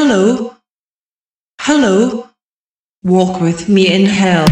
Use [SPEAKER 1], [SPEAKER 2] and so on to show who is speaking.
[SPEAKER 1] Hello? Hello? Walk with me in hell.